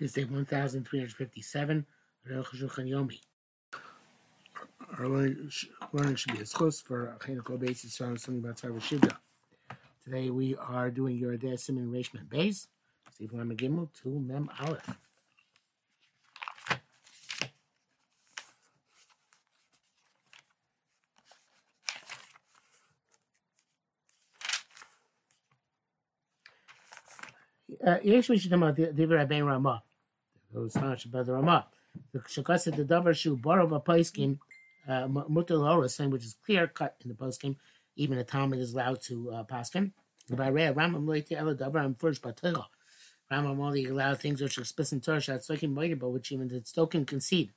This is 1357, Our learning, should be as close for Chinuch Obeis Yisrael and something about Today we are doing your Adeh Simon Reshman I'm a Gimel to Mem Aleph. Uh, actually, should talk about David Rabbein Ramah those about the Rama. The Shakasa the Davar Shu Barav a Paiskim Mutal saying which is clear cut in the poskim, even a Talmud is allowed to uh, paskim. By Rea Ramam Loite Ela Davar and First Batila. Ramam only allowed things which are explicit Torah Shat Sokim Moidable, which even the Stokim concede.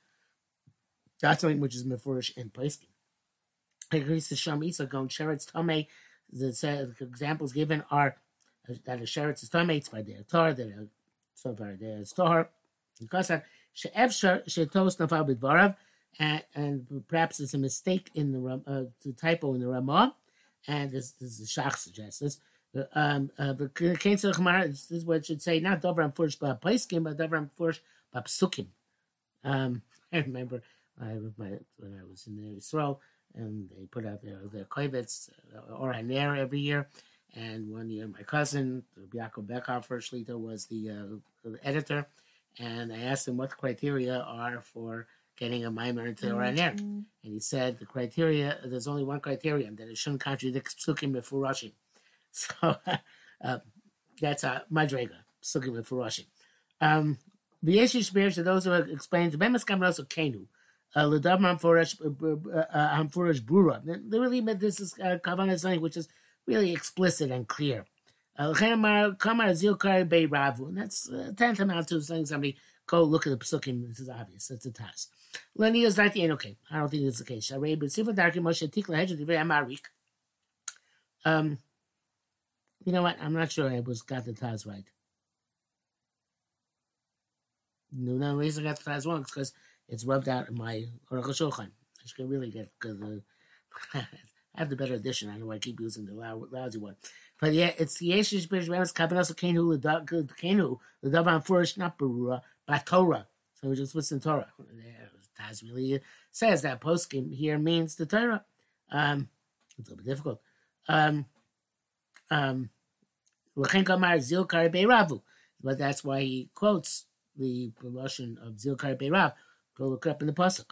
That's something which is Mefurish in Paiskim. Agrees to Sham Isa Gon Sheretz Tome. The examples given are that a sheretz is tame, it's by the tar, that a so far the star, bidvarav, and perhaps it's a mistake in the uh, the typo in the Ramah, and this, this is the Shach suggests this. Um, uh, this is what it should say, not Dovram Fursh by Paiskim, but Dovram Fursh by Psukim. Um, I remember I, my, when I was in the Israel, and they put out their, their kovetz, uh, or Aner every year, and one year, my cousin, Yaakov Beckhoff, first was the, uh, the, editor. And I asked him what the criteria are for getting a mimer into mm-hmm. Oraner. And he said the criteria, there's only one criterion, that it shouldn't contradict Psukim Mefurashim. So uh, that's uh, Madrega, Psukim Mefurashim. Um, the Yeshish bears to those who explain the Bemas Kamaros of Kenu. Ladab Hamfurish Bura. They really meant this is uh, Kavanah which is really explicit and clear. That's uh, tantamount to saying somebody go look at the psukim. This is obvious. It's a task. Leni is not the. Okay, I don't think it's the case. Um, you know what? I'm not sure I was got the Taz right. No, no reason I got the Taz wrong is because it's rubbed out in my Aruch Shulchan. I should really get because uh, I have the better edition. I know I keep using the lousy one. But yeah, it's the Yeshish Birish Ramos Kavanas Kenu Kenu the Davan Furish not Barura but Torah. So we just listen to Torah. Taz really says that poskim here means the Torah. Um, it's a little bit difficult. Um, um, but that's why he quotes the Russian of Zilkar Beirav. Go look up in the pasuk.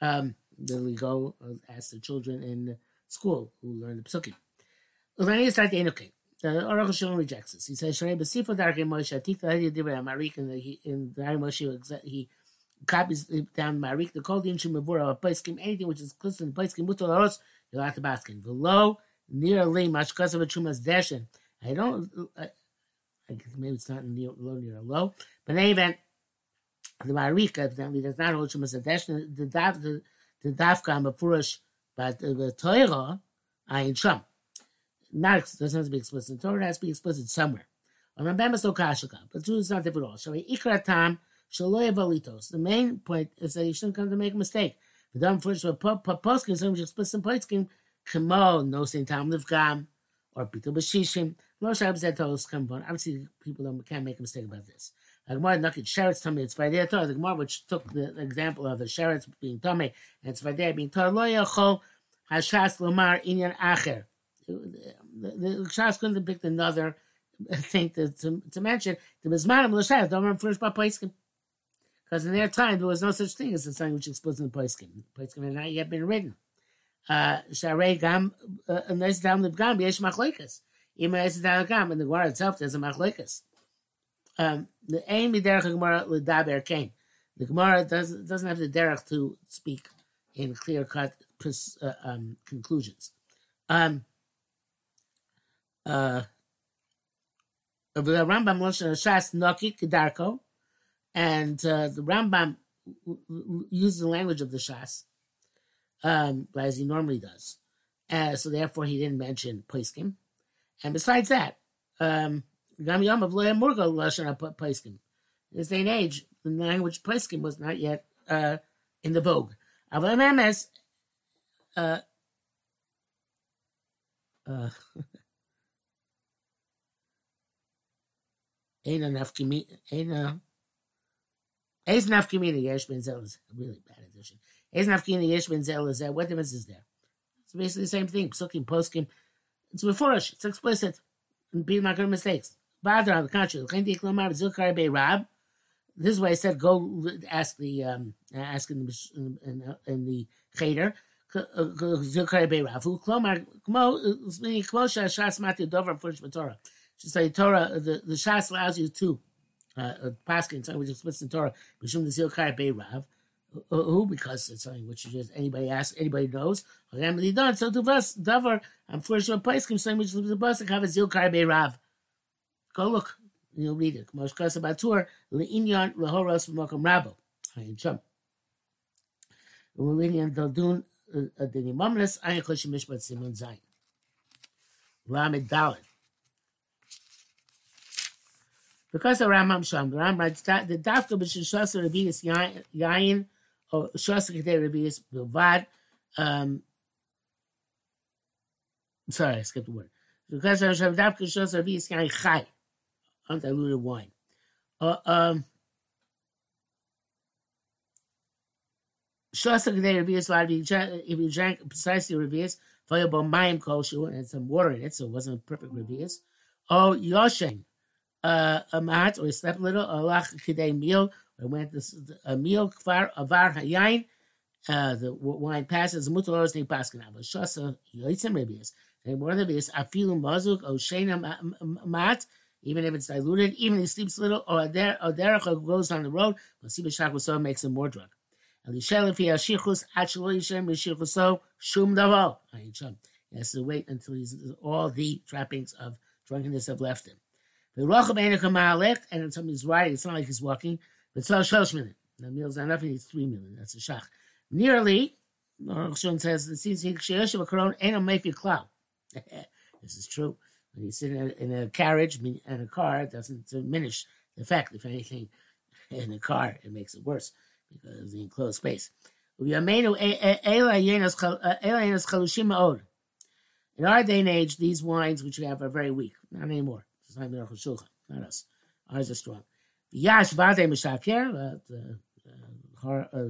Um, then we go uh, ask the children in school who learn the psukim. Ulani start the enukim. The Aruch HaShulchan rejects this. He says, "Shnei b'sifo darkei Moshe atik the divrei Amarik," and in the Moshe he copies down Marik the kol din a paiskim anything which is to the paiskim mutal aros you'll have to baskin below near li mashkas of a chumas deshin. I don't. I, I guess maybe it's not near low near low, but in any event, the Marik evidently does not hold chumas deshin. The the the dafka mafurish but the Torah, Ayin Sham. Not doesn't have to be explicit. The Torah has to be explicit somewhere. But is not. So ikratam The main point is that you shouldn't come to make a mistake. The dumb for poskim, some explicit poskim, kamo no same time livgam or pitul b'shishim. No shabbos come on. Obviously, people don't, can't make a mistake about this. The Gemara it's which took the example of the Sheretz being Tummy, and it's Friday being Torah, Lo Yachol Hashas Inyan Acher. The Shas couldn't picked another thing to, to, to mention. The Bismanim L'Shas, don't remember first by Paiskim. Because in their time, there was no such thing as a sign which explicit in Paiskim. Paiskim had not yet been written. Uh, Sharei Gam, unless down the Gam, Yesh Machloikas. Even as down the Gam, in the Gemara itself, there's a Machloikas um, the aim is derech Gemara ledaber kain. The Gemara doesn't doesn't have the derech to speak in clear cut uh, um, conclusions. Um, uh, the Rambam Shas Noki Kedarko, and uh, the Rambam uses the language of the Shas, um, as he normally does. Uh, so therefore, he didn't mention Poiskim. And besides that, um, Gam Yom of Leah Murgo Lashon Paiskim. In this day and age, the language Paiskim was not yet uh, in the vogue. Aval Memes, uh, uh, Eina Nafkimi, Eina, Ez nafkamina yesh ben zel is a really bad addition. Ez nafkamina yesh ben zel is there. What difference is there? It's basically the same thing. Psukim, poskim. It's before us. It's explicit. And people not going mistakes. Badr on the contrary. This is why I said go ask the um, ask in the in, in, the cheder. Zilkar Beiravu. Klomar Kmo meaning Kmo Shas Mati Dover Furish Torah. Just say Torah. The the Shas allows you to uh, uh paskin something which is explicit in Torah. Mishum the Zilkar Beirav. Who? Because it's something which is just anybody asks, anybody knows. So to us, Dover, I'm for sure Paiskim something which is the bus have a Zilkar Beirav. Go look. You'll read it. Mosh Kasa Batur, Le'inyan, Lehoros, Mokum Rabo. Ayin Chum. Le'inyan Daldun, Dini uh, uh, Mamles, Ayin Choshen Mishpat Simon Zayin. Lamed Dalet. Because the Rambam Sham, the Rambam writes that the Dafka B'Shin Shasa Revius Yayin, or Shasa Kedei Revius Bilvad, um, sorry, I skipped the word. Because the Dafka Shasa Revius Yayin Chai, undiluted wine. Uh, um, Shasa Kedei Revius Vad, if you drank precisely Revius, Fayabon Mayim Koshu, and some water in it, so it wasn't perfect Revius. Oh, Yoshen, uh, a mat or he slept little, a lach kidei meal, or went this, a meal kvar avar hayayin, uh, the wine passes, mutalos ne paskin, but shasa yoitzim rebias. And more than this, afilu mazuk o shena mat, even if it's diluted, even if he sleeps little, or there or derech goes on the road, but see b'shak so makes him more drunk. And the shel fi ashichus achlo yishem b'shichus so shum davo. He has to wait until he's all the trappings of drunkenness have left him. The Rochab Einaka Ma'alech, and somebody's riding, it's not like he's walking, but it's all Shosh million. The meal's not enough, he needs three million. That's a shach. Nearly, Rochab says, the seems like Sheyesh of a Koron ain't a make cloud. This is true. When you sit in a, in a carriage and a car, it doesn't diminish the fact. If anything, in a car, it makes it worse because of the enclosed space. Uh, in our day and age, these wines which we have are very weak. Not anymore. It's not even Shulchan, not us. Ours are strong. Yash Vade Mishaker, uh, uh, uh,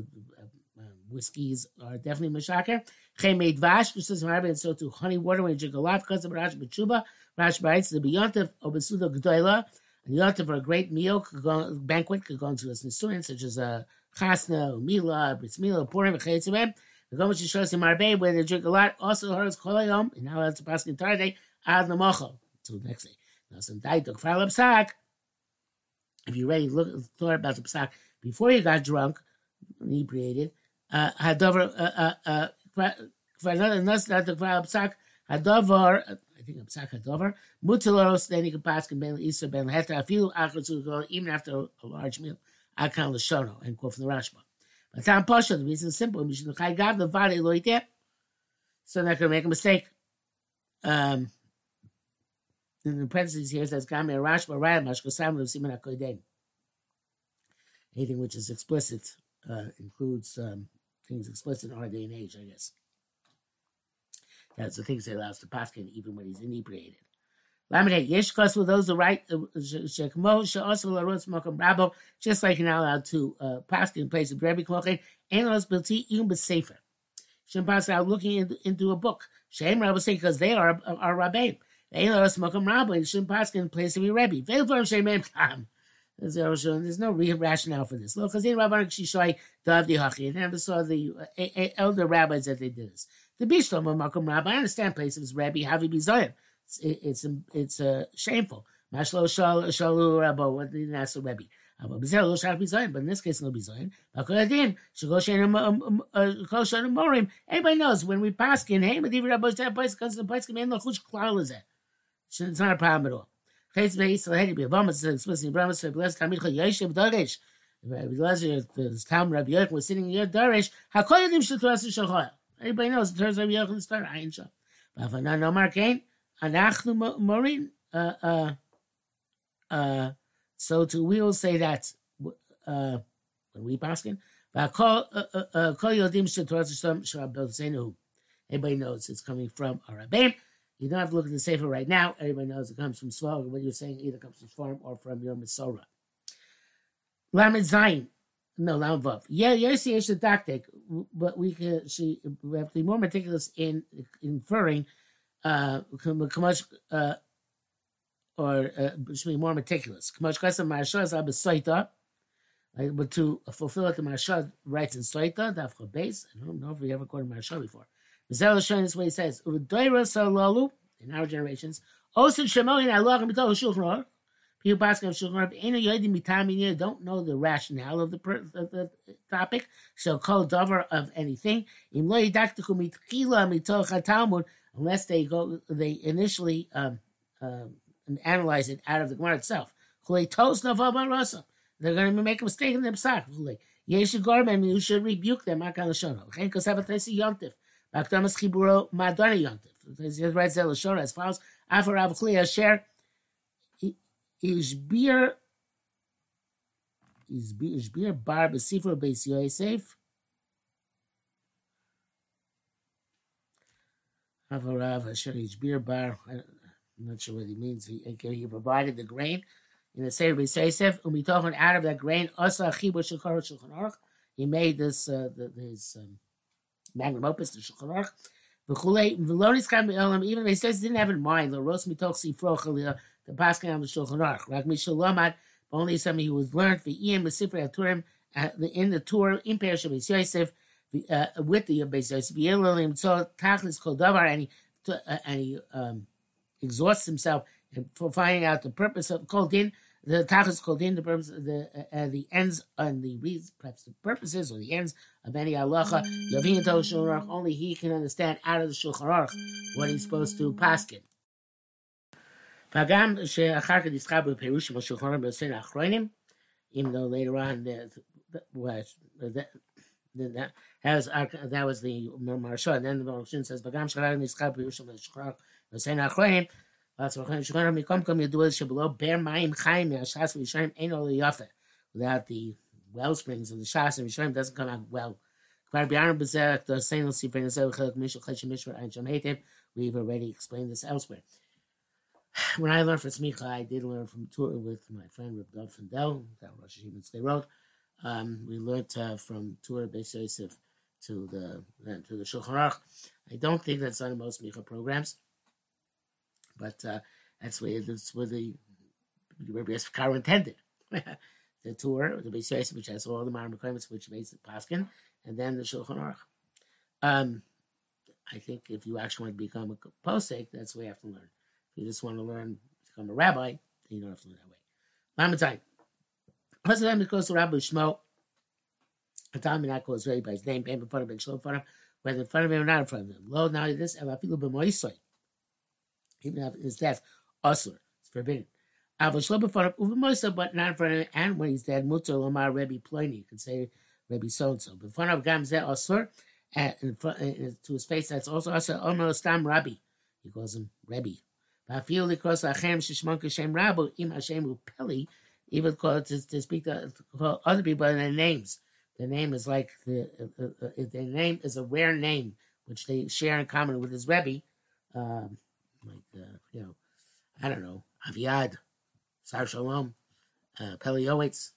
whiskeys are definitely Mishaker. Chemei Dvash, which says Rabbi, and so to honey water when you drink a lot, because of Rash B'tshuva. Rash writes, the B'yontif of Besuda G'doila, and the Yontif for a great meal, banquet, could go into a Nisurin, such as a Chasna, Mila, Britz Mila, Purim, Chetzibem. The Gomish shows in Marbe, where they drink a lot, also hers Kolayom, and now that's a Paskin Tarday, Ad Namocho, until the next day. If you already look, thought about the Psak before you got drunk, inebriated, uh, Hadover, uh, uh, uh, Hadover, I think Psak Hadover, Mutilos, then you can pass Ben Isa Ben Heta, Afilu go even after a large meal, Akan Lashono, and quote from the Rashba. But Tam Pasha, the reason is simple, Mishin Gav, the Vade Loite, so they're not going to make a mistake. Um, in the parentheses here says Gami Rashba Raya Mashkosam of Siman. Anything which is explicit uh, includes um, things explicit in our day and age, I guess. That's the things that allows the paskin even when he's inebriated. Laminate Yeshkos with those who write uh, Shekmo Sha'osel Laros Mokum Rabo, just like you're not allowed to uh, in place of Rebbe Klochen, and Los Bilti even but safer. Shem out looking into, into a book. Shem Rabbi say because they are are rabbeim. There's no real rationale for this. Look, because in Rabbi Shishai Davdi Hachi, I never saw the uh, elder rabbis that they did this. The Bishlam of Makom Rabbi, I understand places Rabbi Havi Bizayan. It's it's it's uh, shameful. Mashlo Shalu Rabbi, what did he ask the Rabbi? But in this case, no bizayin. Everybody knows when we in, hey, Rabbi place because the place can be in the chush klal is it. It's not a problem at all. Chayes be'Yisrael hedi be'avamas is explicitly Brahmas for blessed Tamid Chay Yoshev Daresh. Rabbi Lazar, the town Rabbi Yochanan was sitting in your Daresh. Hakol yadim sh'turas sh'shalchoyel. Everybody knows the terms Rabbi Yochanan start ayin shah. Ba'afanan no markein. Anachnu morin. Uh, uh, uh, so to we will say that uh, when we paskin. Kol yodim sh'turas sh'shalchoyel. Everybody knows it's coming from a rabbeim. You don't have to look at the Sefer right now. Everybody knows it comes from Svog. What you're saying either comes from Farm or from your Masorah. Lamed Zayin. no, Lam Vav. Yeah, Yossi is didactic, but we can she we have to be more meticulous in inferring uh, uh or uh, should be more meticulous. Saita, but to fulfill it, the Marshal writes in Saita, Dafka base. I don't know if we ever quoted Marshal before. Showing this way he says, Udaira Salalu, in our generations, Osin Shemoyin Allah Mitoh Shulchan People basking of Shulchan don't know the rationale of the, of the topic, so called dover of anything. Unless they go, they initially um, um, analyze it out of the Gemara itself. They're going to make a mistake in the garben, you should rebuke them. Lashono. Chen kosav atesi yontif. Bakdamas chiburo Ma'adanei Yontif. It writes Lashona as follows. After Rav Chli Asher Ishbir Ishbir Bar B'Sifra Beis Yosef. Avarav Asher Ishbir Bar. I'm not sure what he means. He, he provided the grain in the Seder Beis Yosef. Umitochen out of that grain. Asa Chibur Shulchan Aruch. He made this uh, the, his um, magnum opus, the Shulchan Aruch. Even if he says he didn't have in mind the Ros Mitoch Sifroch the Paskin on the Shulchan Aruch. Like Mishalamad, only something he was learned Ian Mesifri Aturim in the tour in Perish of Yosef uh, with the Beis Yosef. Yelim so Tachlis Kol Davar, and he uh, and he um, exhausts himself for finding out the purpose of Kol Din. The Tachlis Kol Din, the purpose, the uh, the ends and the reasons, perhaps the purposes or the ends of any halacha. Yavin Shulchan only he can understand out of the Shulchan Aruch what he's supposed to paskin. Even though later on the, was that that has that was the marsha. And then the Marshin says Pagam she'achar kadischa b'perushim b'shulchan b'sein achronim. Without the well springs of the and v'yishayim doesn't come out well. We've already explained this elsewhere when I learned from Smicha, I did learn from tour with my friend Reb Dov Fendel, that Rosh they wrote. Um, we learned uh, from Torah Beis Yosef to the to the Shulchan Aruch. I don't think that's on most Smicha programs, but uh, that's where that's where the Rabbi Yosef intended. the tour, the Beis which has all the modern requirements, which makes it Paskin, and then the Shulchan Aruch. Um, I think if you actually want to become a posek, that's what you have to learn If you just want to learn to become a rabbi, then you don't have to learn that way. Lamatai. Plus, the time goes to Rabbi Shmo. The time not calls ready by his name, show in front of him, whether in front of him or not in front of him. Lo, now this, and I feel b'moisoy. Even after his death, usler, it's forbidden. But not in front of him, and when he's dead, mutter lomar Rebbe Ploini, you can say Rebbe so and so. But in front of Gamzeh usler, to his face, that's also usler, Omer Stam Rabbi. He calls him Rebbe. Even because Hashem Upeli, even called to, to speak to, to other people in their names. The name is like the uh, uh, uh, their name is a rare name which they share in common with his Rebbe, um, like uh, you know, I don't know, Aviad, Sar Shalom, uh, Peliowitz.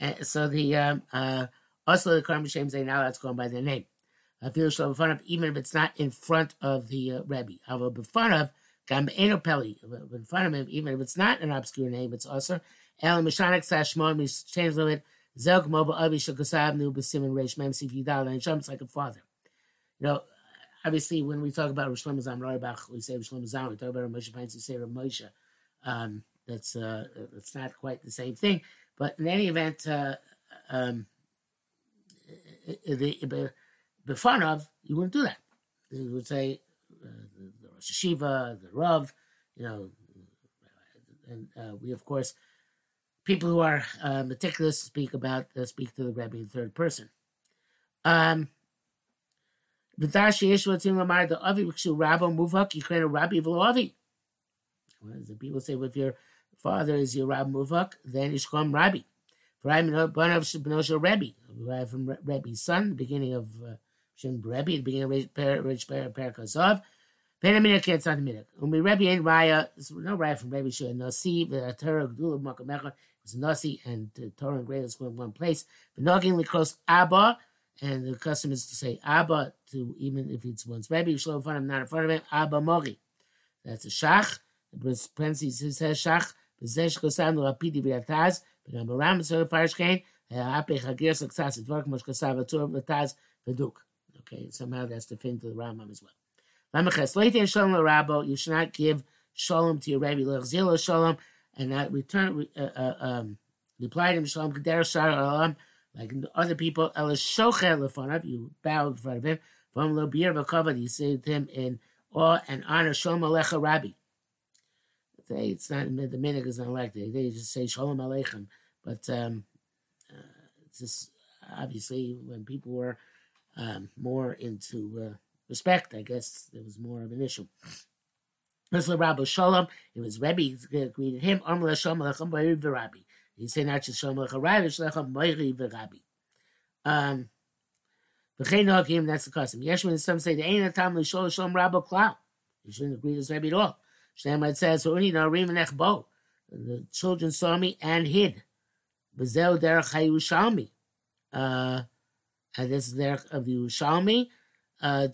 And so the um, uh, also the Karm Shem say now that's going by their name. In front of even if it's not in front of the uh, Rebbe. However, in front of Peli, in front of him, even if it's not an obscure name, it's also El Mishanik Sashmon, we change a little bit. Zelk Moba Avi Shakasab Nu Basimin Reish Mem Sif Yidal, and Shem's like a father. You know, obviously, when we talk about Rosh Zam Roybach, we say Rosh Zam, we talk about Moshe Pines, we say Moshe. Um, that's uh, it's not quite the same thing. But in any event, uh, um, the, the of, you wouldn't do that. You would say, uh, Rosh Hashiva, the Rav, you know, and uh, we of course people who are uh, meticulous speak about uh, speak to the Rebbe in third person. Um, the Avi Rabbo Muvak, you create a Rabbi Avi. The people say, well, if your father is your Rabbi Muvak, then you should Rabbi. For I'm Benosha Rebbe, from Rebbe's son, the beginning of uh, Shem Rebbe, the beginning of Rich Perakazov. Penamina can't sound minute. When we Rebbe ain't Raya, no Raya from Rebbe Shua, see the Torah Gdula Makamecha, was Nasi and uh, Torah and grade school in one place. Benogin Likros Abba, and the custom is to say Abba to even if it's one's baby. Shlo in I'm not in front of him. Abba Mori. That's a shach. The Prince says shach. The B'zesh kosam l'rapidi v'yataz. V'gam b'ram b'sor farish kain. Ha'apech ha'gir s'ksas v'tvork mosh kosav v'tur v'taz v'duk. Okay, somehow that's the thing to the Rambam as well. Lamaches leitein shalom l'rabo. You should not give shalom to your rabbi. L'chzilo shalom. And that return, uh, uh, um, replied him shalom k'der shar alam like other people, you bow in front of him, from Lo Bir Vakavad, you to him in awe and honor, Shalom Alecha Rabbi. They, it's not the minhag is not like that. They just say Shalom Aleichem, but um, uh, it's just obviously when people were um, more into uh, respect, I guess there was more of an issue. Mr. Rabbi Shalom, it was Rebbe greeted him. Amr Shalom Alechem B'Yir V'Rabbi. He said not just Shalom Alechem Rabbi, Shalom B'Yir V'Rabbi. Um, V'chein Hakim, that's the custom. Yeshua some say the ain't a time to show Shalom Rabbi Klau. You shouldn't greet his Rebbe at all. Shneimad says, Bo. The children saw me and hid. Bezel derech hayushalmi. Uh, and this is there of the Yerushalmi. Uh,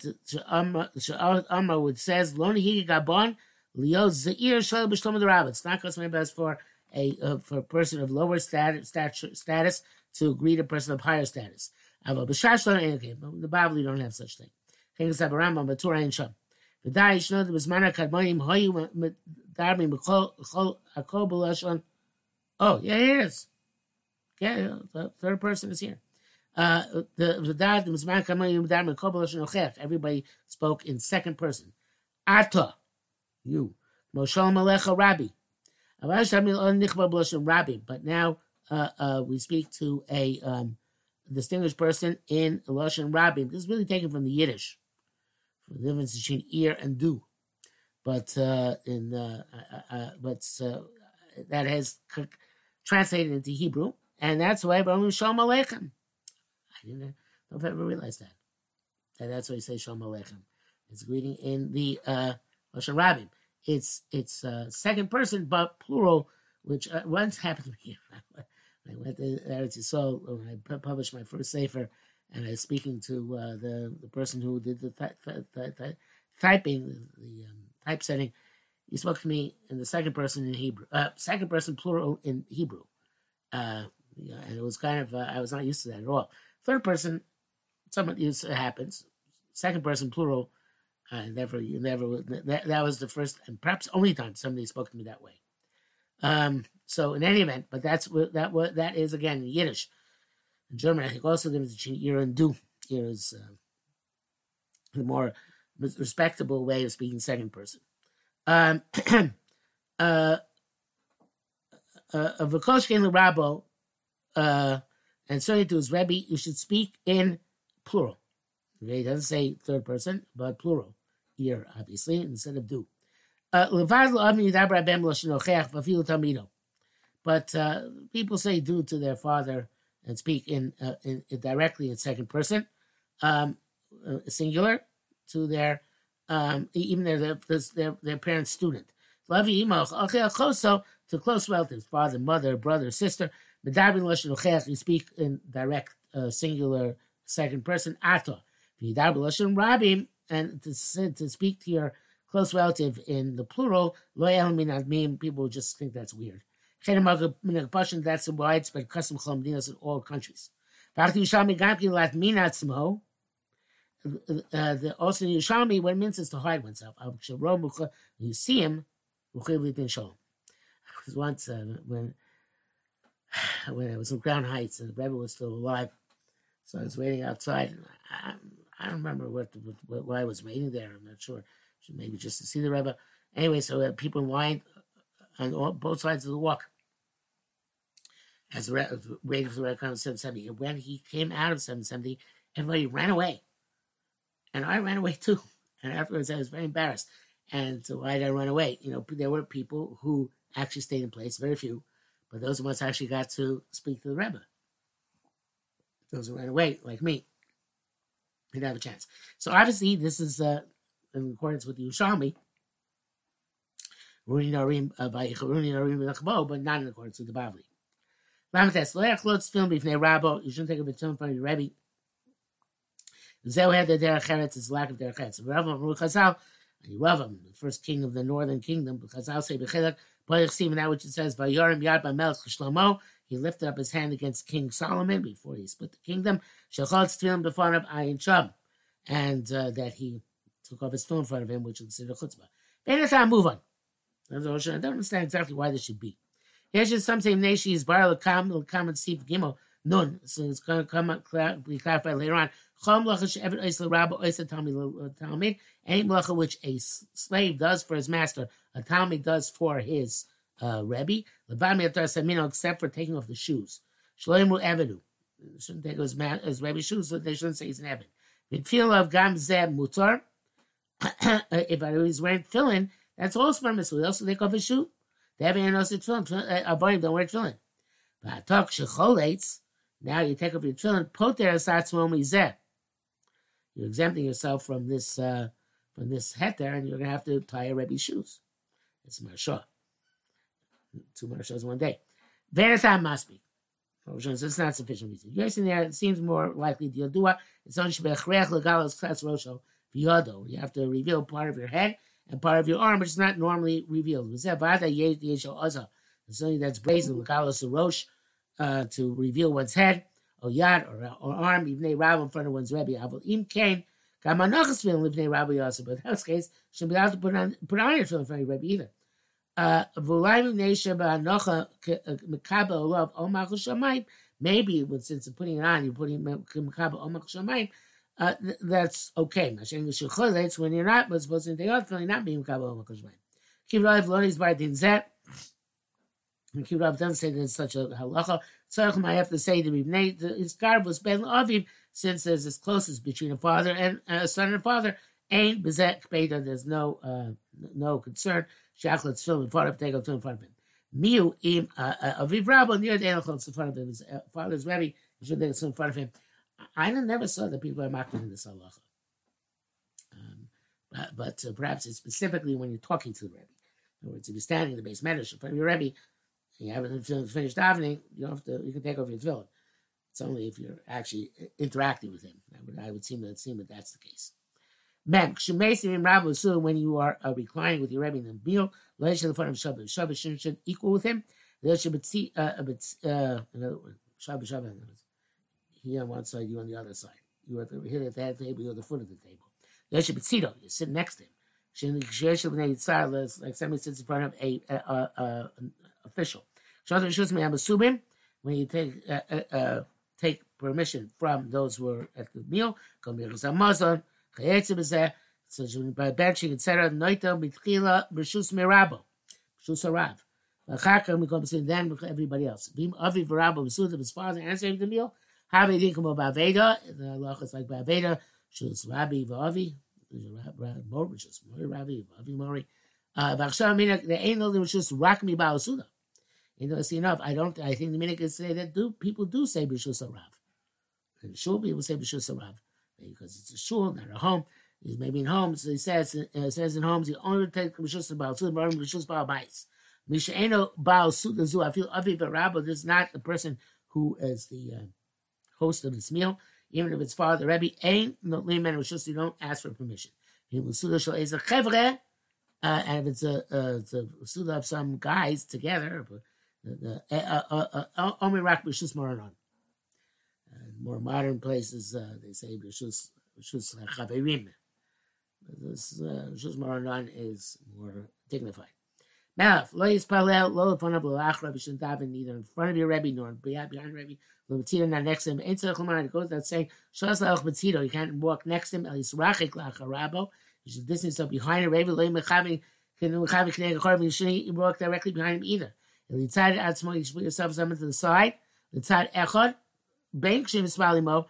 Amar would says, Loni higi gabon lio zeir shal b'shtom the rabbit. It's not customary best for a uh, for a person of lower status, status to greet a person of higher status. Ava b'shash lo okay, but the Bible you don't have such thing. King Sabaramba, but Torah ain't sham. ודאי ישנו בזמן הקדמונים היו מדברים בכל הכל בלשון. Oh, yeah, it is. Yeah, the third person is here. Uh, the Vidad, the Mizman Kamay Yumdar Mekob Lashon Everybody spoke in second person. Ata, you. Moshal Malecha Rabbi. Rabbi. But now uh, uh, we speak to a um, distinguished person in Lashon Rabbi. This is really taken from the Yiddish the difference between ear and do. But uh, in uh, uh, uh but that has translated into Hebrew, and that's why Baruch Shalom Aleichem. I didn't know if I ever realized that. And that's why he says Shalom Aleichem. It's greeting in the uh, Rabbim. It's it's uh, second person but plural, which uh, once happened to me. I went to Eretz when I published my first sefer and I was speaking to uh, the the person who did the th- th- th- typing, the, the um, typesetting. He spoke to me in the second person in Hebrew, uh, second person plural in Hebrew, uh, yeah, and it was kind of uh, I was not used to that at all. Third person, somewhat used it happens. Second person plural, I never, you never. That, that was the first and perhaps only time somebody spoke to me that way. Um, so in any event, but that's what that what that is again Yiddish. In German, I think also there is between ear and do. Ear is uh, the more respectable way of speaking second person. Um, uh, uh, Vakoshkin Rabbo, uh, and certainly to his Rebbe, you should speak in plural. Okay, it doesn't say third person, but plural. Ear, obviously, instead of do. Uh, but uh, people say do to their father and speak in, uh, in, in directly in second person, um, uh, singular, to their um, even their their their parent student. To close relatives, father, mother, brother, sister. You speak in direct uh, singular second person. Ato. Rabim and to, to speak to your close relative in the plural. People just think that's weird. That's a widespread custom in all countries. Uh, the also in Yerushalmi, what it means is to hide oneself. You see him, once uh, when when I was in Crown Heights and the Rebbe was still alive, so I was waiting outside. And I, I don't remember what, what, why I was waiting there. I'm not sure. Maybe just to see the Rebbe. Anyway, so uh, people lined on all, both sides of the walk as waiting for the red of 770. And when he came out of 770, everybody ran away. And I ran away too. And afterwards, I was very embarrassed. And so why did I run away? You know, there were people who actually stayed in place, very few, but those of us actually got to speak to the Rebbe. Those who ran away, like me, didn't have a chance. So obviously, this is uh, in accordance with the Yerushalmi, uh, but not in accordance with the Bavli. Lamites, Loyach Lotz film b'fnei Rabbo, you shouldn't take a front of your Rebbe. Zeu had the derech eretz, is lack of derech eretz. Rav Amru Chazal, Ravam, the first king of the northern kingdom, Chazal say b'chilek, Poyach Stephen, that which it says, Vayorim Yad B'melech Shlomo, he lifted up his hand against King Solomon before he split the kingdom. And uh, that he took off his tefillin in front of him, which is considered chutzpah. Anytime, move on. I don't understand exactly why this should be. Here's just some say Neshi is bar lekam lekam and Steve Gimel nun. So it's going to come up be clarified later on. Chom lacha she'evet ois l'rabba ois a talmid. Any malacha which a slave does for his master, a talmid does for his uh, rebbe. Levad mi'atar samino except for taking off the shoes. Shloimu evedu. Shouldn't take his, man, his rebbe's shoes, so they shouldn't say he's an evid. Mitfil of gam zeb mutar. If I was wearing tefillin, that's also permissible. They also take off his shoe. They have an also tefillin. Avoid don't wear tefillin. But talk shecholates. Now you take off your tefillin. Poter asatzmo mizeh. You're exempting yourself from this uh, from this heter, and you're going to have to tie a rebbe's shoes. It's marsha. Two marshas in one day. Veritam must be. So it's not sufficient reason. You're saying there, it seems more likely to do It's on shebechrech legalos klas rosho v'yodo. You have to reveal part of your head and part of your arm, which is not normally revealed. It's something that's brazen, legalos rosh, uh, to reveal one's head or yad or, or arm, a rabbi in front of one's rebbe. Avol im kain kamanachas film livnei rabbi also. But in that case, shouldn't be allowed to put on put on your in front of your rebbe either. Uh, maybe since you're putting it on, you're putting uh, that's okay. It's when you're not supposed to take off, not being Makaba Omak Keep Rav Lonis by Dinzet. Keep Rav doesn't say that it's such a halacha. Tzarech I have to say that his garb was Ben Avim, since there's this closest between a father and a son and a father. Ain't Bezek Beta, there's no uh, no concern. Shachlet's film in front of take up in front of him. Miu im uh, uh, aviv rabbo near the animals in front of him. His father's ready. He should take in front of him. I never saw that people are mocking in this halacha. Um, but, but uh, perhaps it's specifically when you're talking to the Rebbe. In other words, if you're standing in the base medrash in front of your Rebbe, and you haven't finished davening, you don't have to. You can take off your tefillin. It's only if you're actually interacting with him. I would, I would seem to seem that that's the case. Mem, when you are uh, reclining with your Rebbe in the meal, in front of Shabbat. Shabbat should, should equal with him. There should be, uh, uh, in other Shabbat, Shabbat, he on one side, you on the other side. You are the, here at that table, you're at the foot of the table. There should be tzito, you're sitting next to him. Like somebody sits in front of a, a, a, a official. When you take uh, uh, uh, take permission from those who are at the meal, so by benching, etc. Noita mitchila b'shus merabo, b'shus harav. Achakam we come to then everybody else. Bim avi v'rabo b'sud of his father answering the meal. Have a dinkum ba'aveda. The halacha is like ba'aveda. Shus rabbi v'avi. B'shus mori rabbi v'avi mori. Uh, v'achshav minak the ain't no b'shus rak mi ba'asuda. You know, see enough. I don't. I think the minik is say that do people do say b'shus harav. And shul people say b'shus harav because it's a shul, not a home. He's maybe in homes. So he says uh, says in homes he only takes rishus about suda, but rishus about bais. Mishaeno baal suda zu. I feel aviv rabba. This is not the person who is the uh, host of this meal. Even if it's father Rebbe, ain't no layman rishus. You don't ask for permission. He will suda shal is a chevre. Uh, and if it's a, uh, a suda of some guys together, the only rock rishus moranon. More modern places, uh, they say rishus rishus chaverim. This uh, Shus Maranan is more dignified. Malaf, lo yispalel, lo front of l'achra, you daven neither in front of your Rebbe nor behind Rebbe. Lo mitzida not next to him. Ein tzarech l'mar, it goes without saying, shas la'ach mitzido, you can't walk next to him, el yisrachik la'acharabo, you should distance yourself behind a Rebbe, lo yimechavi, can mechavi knei achar, you shouldn't walk directly behind him either. El yitzad atzmo, you should put yourself something to the side, yitzad echad, bank shem yispalimo,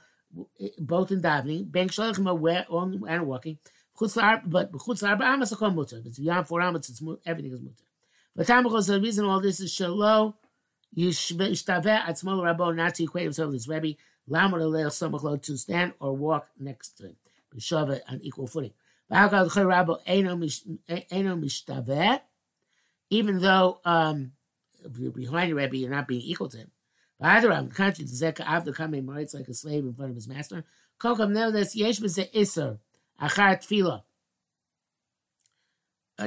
both in davening, bank shalachimo, where, on, and walking, but chutz arba amas a mutter. But beyond four amas, it's everything is mutter. But time because the reason all this is shalo yishtaveh atzmol rabbo not to equate himself with his rebbe. Lamar alel samachlo to stand or walk next to him. B'shava on equal footing. Even though um, if you're behind the Rebbe, you're not being equal to him. On the contrary, the Zeka after coming it's like a slave in front of his master. Kokam nevertheless, Yesh B'Zeh Isser, Achar Tfilah. Uh.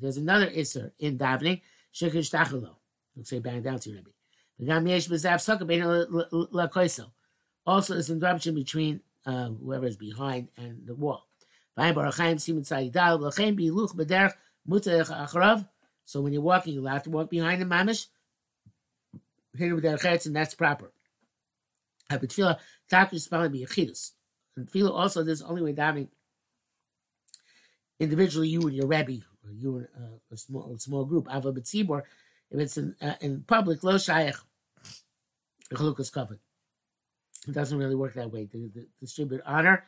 There's another Isser in davening, Shekir Shtachelo. Looks like bang down to Rebbe. V'gam Yesh B'Zav Sukkah Bein Lakoiso. Also, there's an interruption between uh, whoever is behind and the wall. So when you're walking, you're allowed to walk behind the mamish. It with their and that's proper. But tefillah, taku spelling be yechidus. And tefillah also, there's only way davening individually, you and your rebbe, or you and uh, a small a small group. Ava b'tzibor, if it's in, uh, in public, lo shayach, chalukas covered. It doesn't really work that way. To, to distribute honor,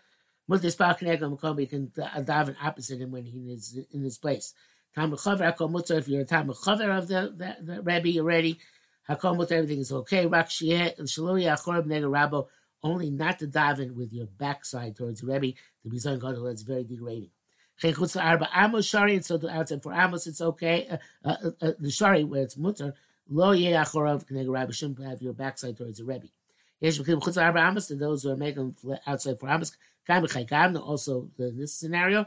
Mutter Spalkanegel Makobi can daven opposite him when he is in his place. Tam Chaver if you're a Tam Chaver of the, the, the Rebbe already, Hakol Mutter, everything is okay. Rak Shieh, Shaloi Achorab Nega Rabo, only not to daven with your backside towards the Rebbe. The Bizon Gadol, that's very degrading. Arba Amos Shari, and so to outside for Amos, it's okay. Uh, uh, uh, uh the Shari, where it's Mutter, Lo Yeh Achorav Nega Rabba, shouldn't have your backside towards the Rebbe. B'chim Chutz Arba Amos, to those who are making outside for Amos, also in this scenario,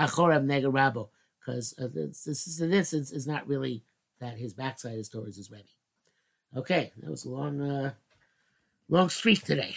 achorav nega because uh, this, this in instance is not really that his backside is towards his Rebbe. Okay, that was a long, uh, long streak today.